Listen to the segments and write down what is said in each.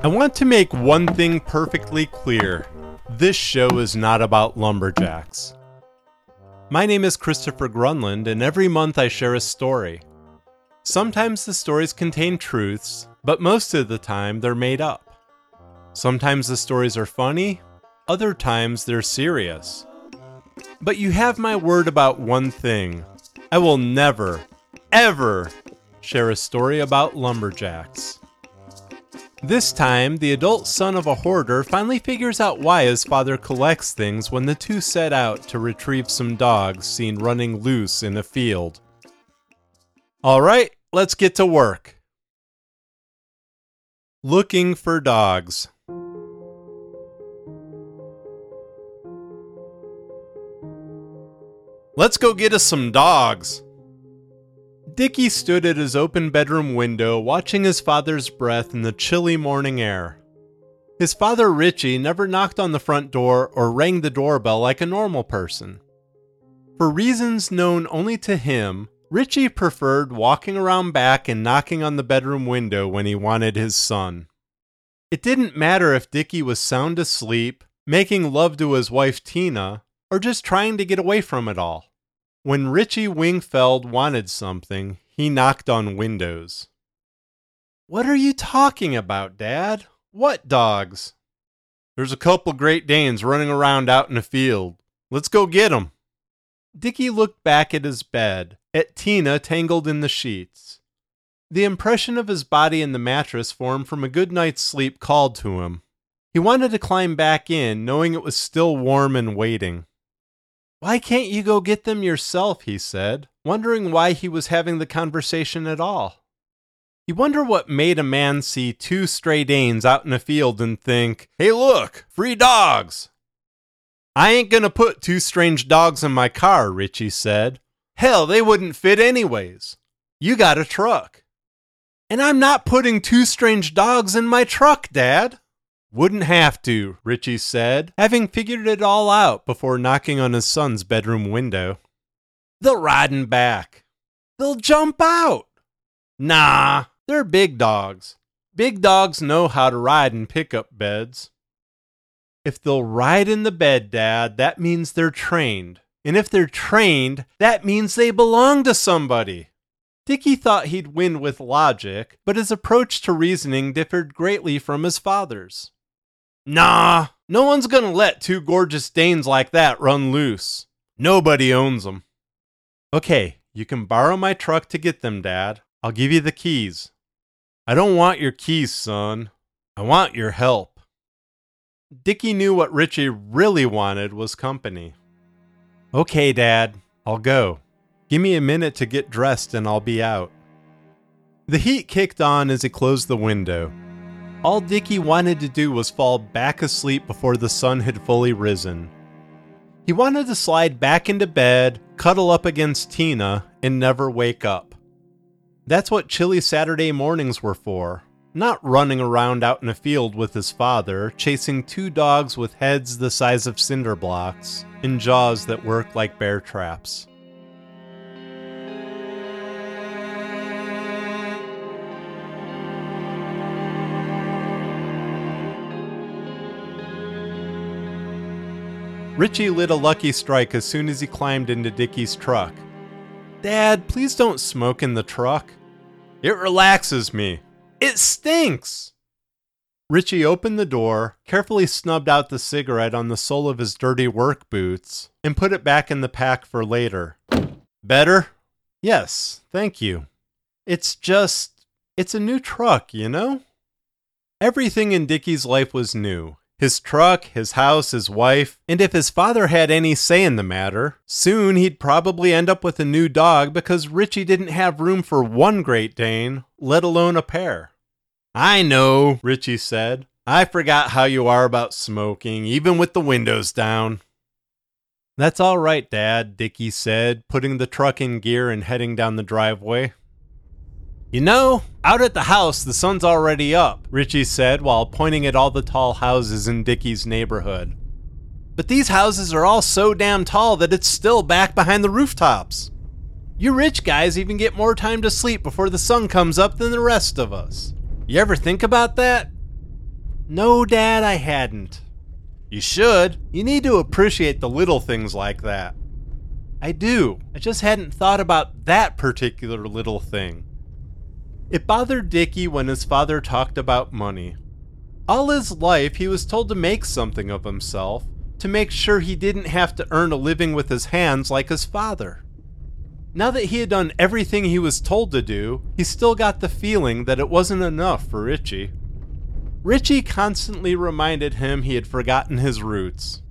I want to make one thing perfectly clear. This show is not about lumberjacks. My name is Christopher Gronlund, and every month I share a story. Sometimes the stories contain truths, but most of the time they're made up. Sometimes the stories are funny, other times they're serious. But you have my word about one thing I will never, ever share a story about lumberjacks. This time, the adult son of a hoarder finally figures out why his father collects things when the two set out to retrieve some dogs seen running loose in a field. All right, let's get to work. Looking for dogs. Let's go get us some dogs. Dicky stood at his open bedroom window watching his father's breath in the chilly morning air. His father, Richie, never knocked on the front door or rang the doorbell like a normal person. For reasons known only to him, Richie preferred walking around back and knocking on the bedroom window when he wanted his son. It didn't matter if Dicky was sound asleep, making love to his wife Tina, or just trying to get away from it all. When Richie Wingfeld wanted something, he knocked on windows. What are you talking about, Dad? What dogs? There's a couple Great Danes running around out in the field. Let's go get 'em. Dicky looked back at his bed, at Tina tangled in the sheets. The impression of his body in the mattress formed from a good night's sleep called to him. He wanted to climb back in, knowing it was still warm and waiting. Why can't you go get them yourself? he said, wondering why he was having the conversation at all. He wondered what made a man see two stray Danes out in a field and think, hey, look, free dogs. I ain't gonna put two strange dogs in my car, Richie said. Hell, they wouldn't fit anyways. You got a truck. And I'm not putting two strange dogs in my truck, Dad. Wouldn't have to, Richie said, having figured it all out before knocking on his son's bedroom window. They'll ride in back. They'll jump out. Nah, they're big dogs. Big dogs know how to ride in pickup beds. If they'll ride in the bed, Dad, that means they're trained. And if they're trained, that means they belong to somebody. Dicky thought he'd win with logic, but his approach to reasoning differed greatly from his father's. Nah, no one's gonna let two gorgeous Danes like that run loose. Nobody owns them. Okay, you can borrow my truck to get them, Dad. I'll give you the keys. I don't want your keys, son. I want your help. Dicky knew what Richie really wanted was company. Okay, Dad, I'll go. Give me a minute to get dressed and I'll be out. The heat kicked on as he closed the window. All Dicky wanted to do was fall back asleep before the sun had fully risen. He wanted to slide back into bed, cuddle up against Tina, and never wake up. That's what chilly Saturday mornings were for, not running around out in a field with his father, chasing two dogs with heads the size of cinder blocks and jaws that work like bear traps. Richie lit a lucky strike as soon as he climbed into Dicky's truck. Dad, please don't smoke in the truck. It relaxes me. It stinks! Richie opened the door, carefully snubbed out the cigarette on the sole of his dirty work boots, and put it back in the pack for later. Better? Yes, thank you. It's just, it's a new truck, you know? Everything in Dicky's life was new his truck, his house, his wife, and if his father had any say in the matter, soon he'd probably end up with a new dog because Richie didn't have room for one Great Dane, let alone a pair. I know, Richie said. I forgot how you are about smoking, even with the windows down. That's all right, Dad, Dicky said, putting the truck in gear and heading down the driveway. You know, out at the house, the sun's already up, Richie said while pointing at all the tall houses in Dicky's neighborhood. But these houses are all so damn tall that it's still back behind the rooftops. You rich guys even get more time to sleep before the sun comes up than the rest of us. You ever think about that? No, Dad, I hadn't. You should. You need to appreciate the little things like that. I do. I just hadn't thought about that particular little thing. It bothered Dicky when his father talked about money. All his life, he was told to make something of himself, to make sure he didn't have to earn a living with his hands like his father. Now that he had done everything he was told to do, he still got the feeling that it wasn't enough for Richie. Richie constantly reminded him he had forgotten his roots.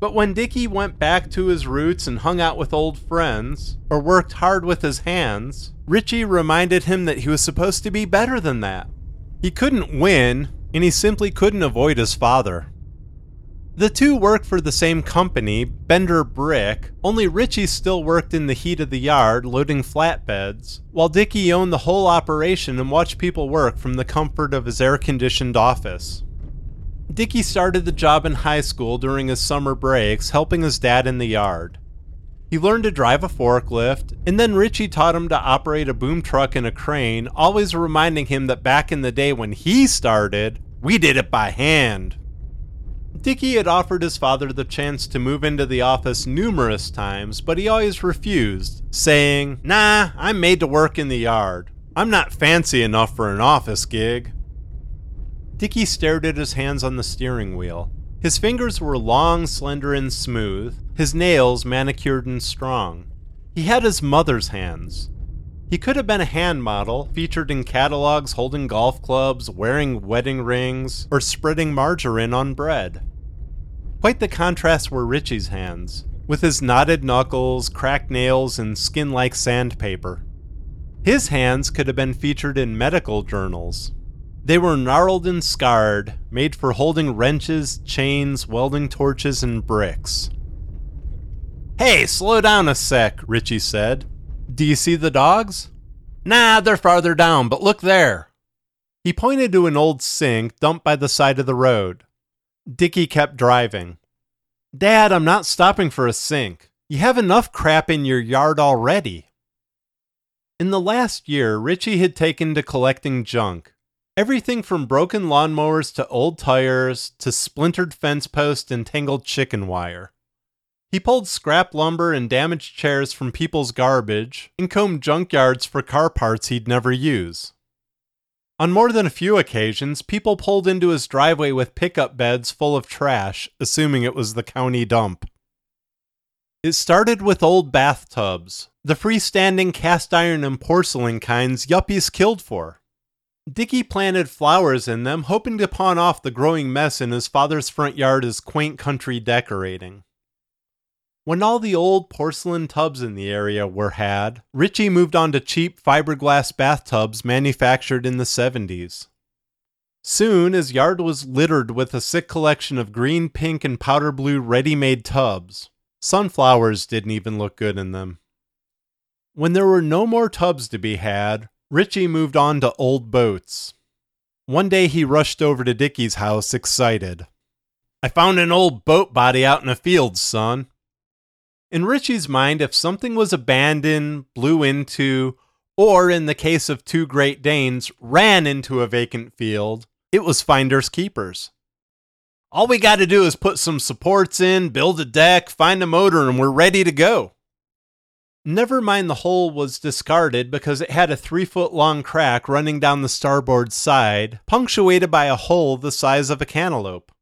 But when Dicky went back to his roots and hung out with old friends, or worked hard with his hands, Richie reminded him that he was supposed to be better than that. He couldn't win, and he simply couldn't avoid his father. The two worked for the same company, Bender Brick, only Richie still worked in the heat of the yard loading flatbeds, while Dicky owned the whole operation and watched people work from the comfort of his air conditioned office. Dicky started the job in high school during his summer breaks, helping his dad in the yard. He learned to drive a forklift, and then Richie taught him to operate a boom truck and a crane, always reminding him that back in the day when he started, we did it by hand. Dicky had offered his father the chance to move into the office numerous times, but he always refused, saying, Nah, I'm made to work in the yard. I'm not fancy enough for an office gig. Dicky stared at his hands on the steering wheel. His fingers were long, slender, and smooth, his nails manicured and strong. He had his mother's hands. He could have been a hand model, featured in catalogs holding golf clubs, wearing wedding rings, or spreading margarine on bread. Quite the contrast were Richie's hands, with his knotted knuckles, cracked nails, and skin like sandpaper. His hands could have been featured in medical journals. They were gnarled and scarred, made for holding wrenches, chains, welding torches, and bricks. Hey, slow down a sec, Richie said. Do you see the dogs? Nah, they're farther down, but look there. He pointed to an old sink dumped by the side of the road. Dicky kept driving. Dad, I'm not stopping for a sink. You have enough crap in your yard already. In the last year, Richie had taken to collecting junk. Everything from broken lawnmowers to old tires to splintered fence posts and tangled chicken wire. He pulled scrap lumber and damaged chairs from people's garbage and combed junkyards for car parts he'd never use. On more than a few occasions, people pulled into his driveway with pickup beds full of trash, assuming it was the county dump. It started with old bathtubs, the freestanding cast iron and porcelain kinds yuppies killed for. Dicky planted flowers in them, hoping to pawn off the growing mess in his father's front yard as quaint country decorating. When all the old porcelain tubs in the area were had, Richie moved on to cheap fiberglass bathtubs manufactured in the 70s. Soon, his yard was littered with a sick collection of green, pink, and powder blue ready made tubs. Sunflowers didn't even look good in them. When there were no more tubs to be had, Richie moved on to old boats. One day he rushed over to Dicky's house excited. I found an old boat body out in a field, son. In Richie's mind, if something was abandoned, blew into, or in the case of two Great Danes, ran into a vacant field, it was finders keepers. All we got to do is put some supports in, build a deck, find a motor, and we're ready to go. Never mind the hull was discarded because it had a three foot long crack running down the starboard side, punctuated by a hole the size of a cantaloupe.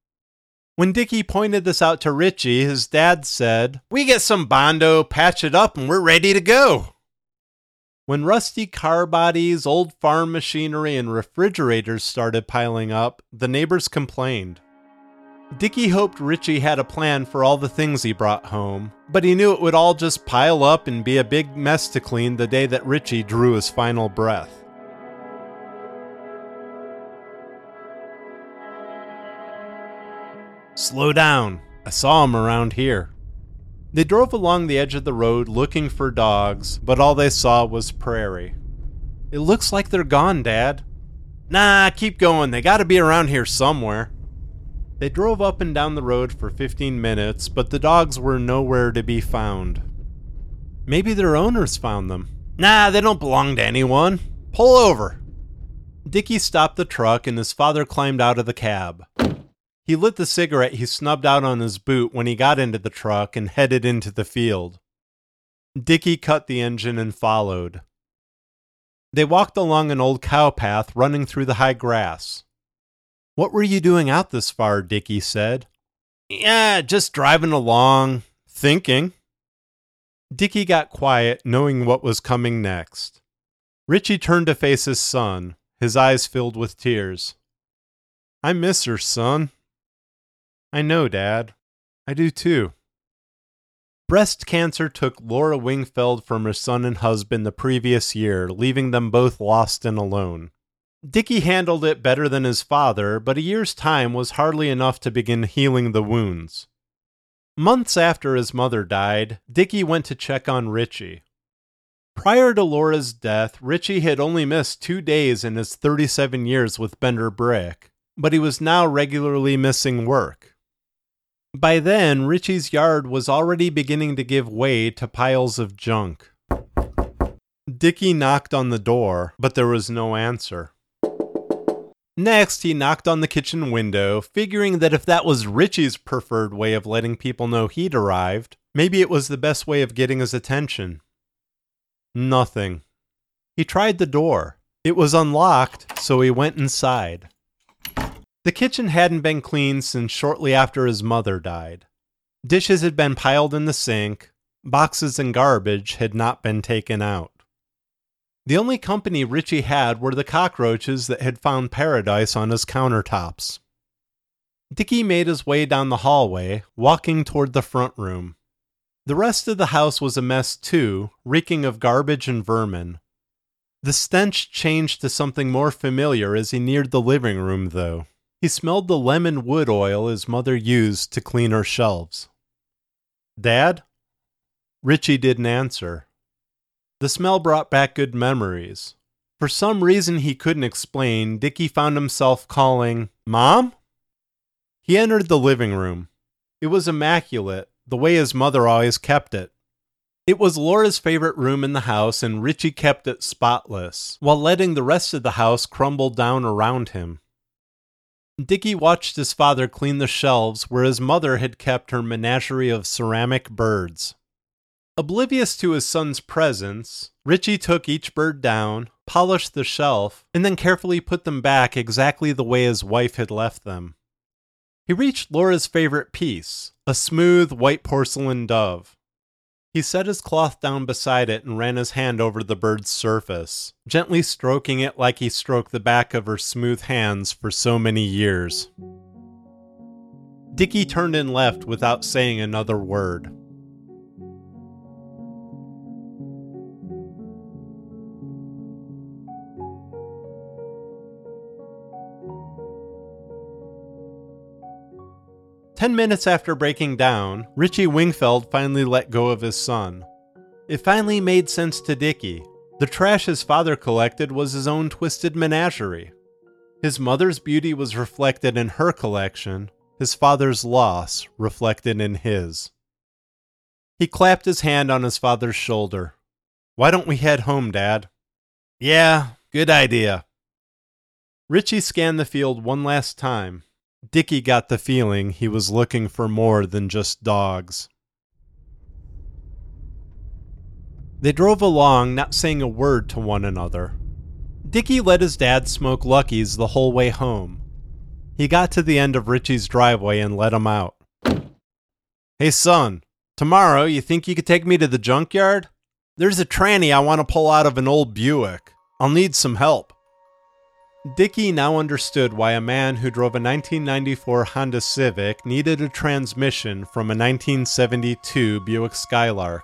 When Dicky pointed this out to Richie, his dad said, We get some Bondo, patch it up, and we're ready to go. When rusty car bodies, old farm machinery, and refrigerators started piling up, the neighbors complained. Dicky hoped Richie had a plan for all the things he brought home, but he knew it would all just pile up and be a big mess to clean the day that Richie drew his final breath. Slow down. I saw him around here. They drove along the edge of the road looking for dogs, but all they saw was prairie. It looks like they're gone, Dad. Nah, keep going. They gotta be around here somewhere. They drove up and down the road for 15 minutes, but the dogs were nowhere to be found. Maybe their owners found them. Nah, they don't belong to anyone. Pull over. Dicky stopped the truck and his father climbed out of the cab. He lit the cigarette he snubbed out on his boot when he got into the truck and headed into the field. Dicky cut the engine and followed. They walked along an old cow path running through the high grass. What were you doing out this far? Dicky said. Yeah, just driving along, thinking. Dicky got quiet, knowing what was coming next. Richie turned to face his son, his eyes filled with tears. I miss her, son. I know, Dad. I do too. Breast cancer took Laura Wingfeld from her son and husband the previous year, leaving them both lost and alone. Dicky handled it better than his father, but a year's time was hardly enough to begin healing the wounds. Months after his mother died, Dicky went to check on Richie. Prior to Laura's death, Richie had only missed two days in his 37 years with Bender Brick, but he was now regularly missing work. By then, Richie's yard was already beginning to give way to piles of junk. Dicky knocked on the door, but there was no answer. Next, he knocked on the kitchen window, figuring that if that was Richie's preferred way of letting people know he'd arrived, maybe it was the best way of getting his attention. Nothing. He tried the door. It was unlocked, so he went inside. The kitchen hadn't been cleaned since shortly after his mother died. Dishes had been piled in the sink, boxes and garbage had not been taken out. The only company Richie had were the cockroaches that had found paradise on his countertops. Dicky made his way down the hallway, walking toward the front room. The rest of the house was a mess too, reeking of garbage and vermin. The stench changed to something more familiar as he neared the living room, though. He smelled the lemon wood oil his mother used to clean her shelves. Dad? Richie didn't answer. The smell brought back good memories. For some reason he couldn't explain, Dicky found himself calling, Mom? He entered the living room. It was immaculate, the way his mother always kept it. It was Laura's favorite room in the house, and Richie kept it spotless, while letting the rest of the house crumble down around him. Dicky watched his father clean the shelves where his mother had kept her menagerie of ceramic birds. Oblivious to his son's presence, Richie took each bird down, polished the shelf, and then carefully put them back exactly the way his wife had left them. He reached Laura's favorite piece, a smooth white porcelain dove. He set his cloth down beside it and ran his hand over the bird's surface, gently stroking it like he stroked the back of her smooth hands for so many years. Dicky turned and left without saying another word. Ten minutes after breaking down, Richie Wingfeld finally let go of his son. It finally made sense to Dicky. The trash his father collected was his own twisted menagerie. His mother's beauty was reflected in her collection, his father's loss reflected in his. He clapped his hand on his father's shoulder. Why don't we head home, Dad? Yeah, good idea. Richie scanned the field one last time, Dicky got the feeling he was looking for more than just dogs. They drove along, not saying a word to one another. Dicky let his dad smoke Luckies the whole way home. He got to the end of Richie's driveway and let him out. Hey, son, tomorrow you think you could take me to the junkyard? There's a tranny I want to pull out of an old Buick. I'll need some help. Dicky now understood why a man who drove a 1994 Honda Civic needed a transmission from a 1972 Buick Skylark.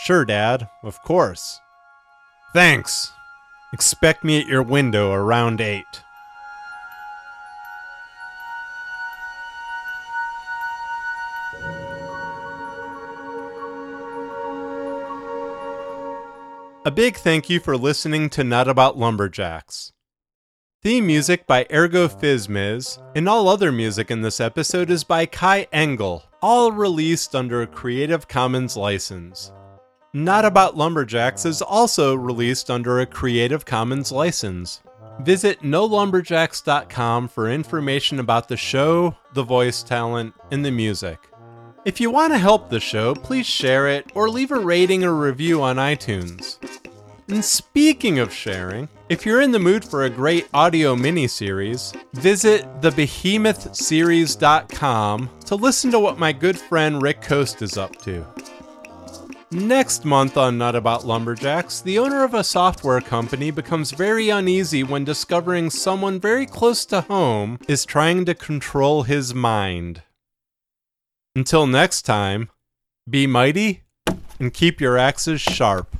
Sure, Dad, of course. Thanks. Expect me at your window around 8. A big thank you for listening to Not About Lumberjacks. Theme music by Ergo Phizmiz, and all other music in this episode is by Kai Engel, all released under a Creative Commons license. Not About Lumberjacks is also released under a Creative Commons license. Visit nolumberjacks.com for information about the show, the voice talent, and the music. If you want to help the show, please share it or leave a rating or review on iTunes. And speaking of sharing, if you're in the mood for a great audio miniseries, visit thebehemothseries.com to listen to what my good friend Rick Coast is up to. Next month on Not About Lumberjacks, the owner of a software company becomes very uneasy when discovering someone very close to home is trying to control his mind. Until next time, be mighty and keep your axes sharp.